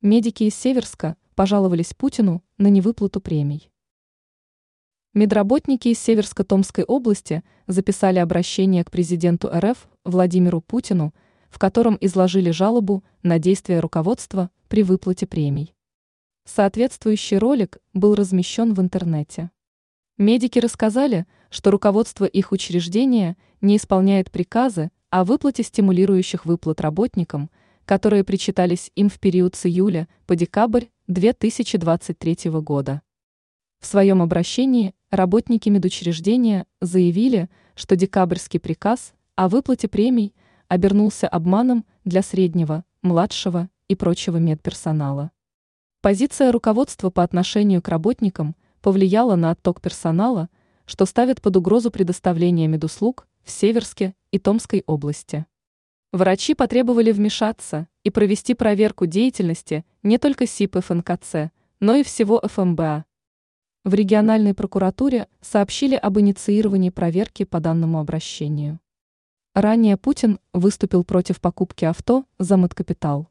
Медики из Северска пожаловались Путину на невыплату премий. Медработники из Северско-Томской области записали обращение к президенту РФ Владимиру Путину, в котором изложили жалобу на действия руководства при выплате премий. Соответствующий ролик был размещен в интернете. Медики рассказали, что руководство их учреждения не исполняет приказы о выплате стимулирующих выплат работникам – которые причитались им в период с июля по декабрь 2023 года. В своем обращении работники медучреждения заявили, что декабрьский приказ о выплате премий обернулся обманом для среднего, младшего и прочего медперсонала. Позиция руководства по отношению к работникам повлияла на отток персонала, что ставит под угрозу предоставление медуслуг в Северске и Томской области. Врачи потребовали вмешаться и провести проверку деятельности не только СИП ФНКЦ, но и всего ФМБА. В региональной прокуратуре сообщили об инициировании проверки по данному обращению. Ранее Путин выступил против покупки авто за маткапитал.